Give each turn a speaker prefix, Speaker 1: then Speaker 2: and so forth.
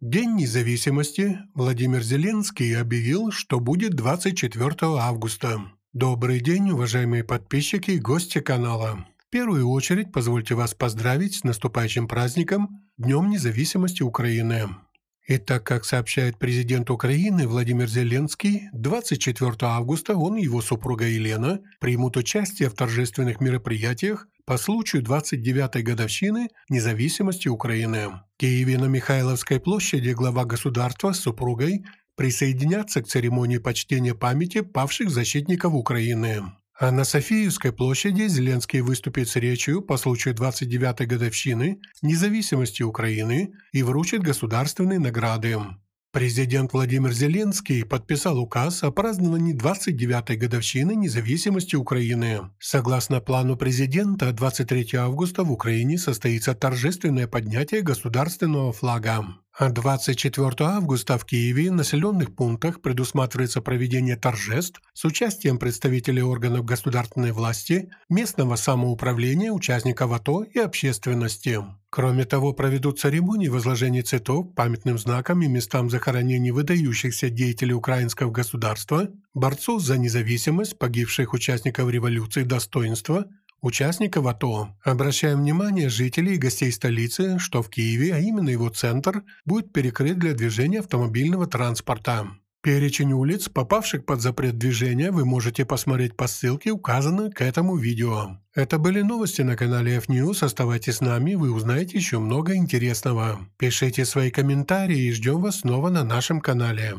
Speaker 1: День независимости Владимир Зеленский объявил, что будет 24 августа. Добрый день, уважаемые подписчики и гости канала. В первую очередь позвольте вас поздравить с наступающим праздником Днем независимости Украины. И так как сообщает президент Украины Владимир Зеленский, 24 августа он и его супруга Елена примут участие в торжественных мероприятиях по случаю 29-й годовщины независимости Украины. В Киеве на Михайловской площади глава государства с супругой присоединятся к церемонии почтения памяти павших защитников Украины. А на Софиевской площади Зеленский выступит с речью по случаю 29-й годовщины независимости Украины и вручит государственные награды. Президент Владимир Зеленский подписал указ о праздновании 29-й годовщины независимости Украины. Согласно плану президента, 23 августа в Украине состоится торжественное поднятие государственного флага. А 24 августа в Киеве в населенных пунктах предусматривается проведение торжеств с участием представителей органов государственной власти, местного самоуправления, участников АТО и общественности. Кроме того, проведут церемонии возложения цветов памятным знакам и местам захоронений выдающихся деятелей украинского государства, борцов за независимость, погибших участников революции достоинства, участников АТО. Обращаем внимание жителей и гостей столицы, что в Киеве, а именно его центр, будет перекрыт для движения автомобильного транспорта. Перечень улиц, попавших под запрет движения, вы можете посмотреть по ссылке, указанной к этому видео. Это были новости на канале F-News. Оставайтесь с нами, вы узнаете еще много интересного. Пишите свои комментарии и ждем вас снова на нашем канале.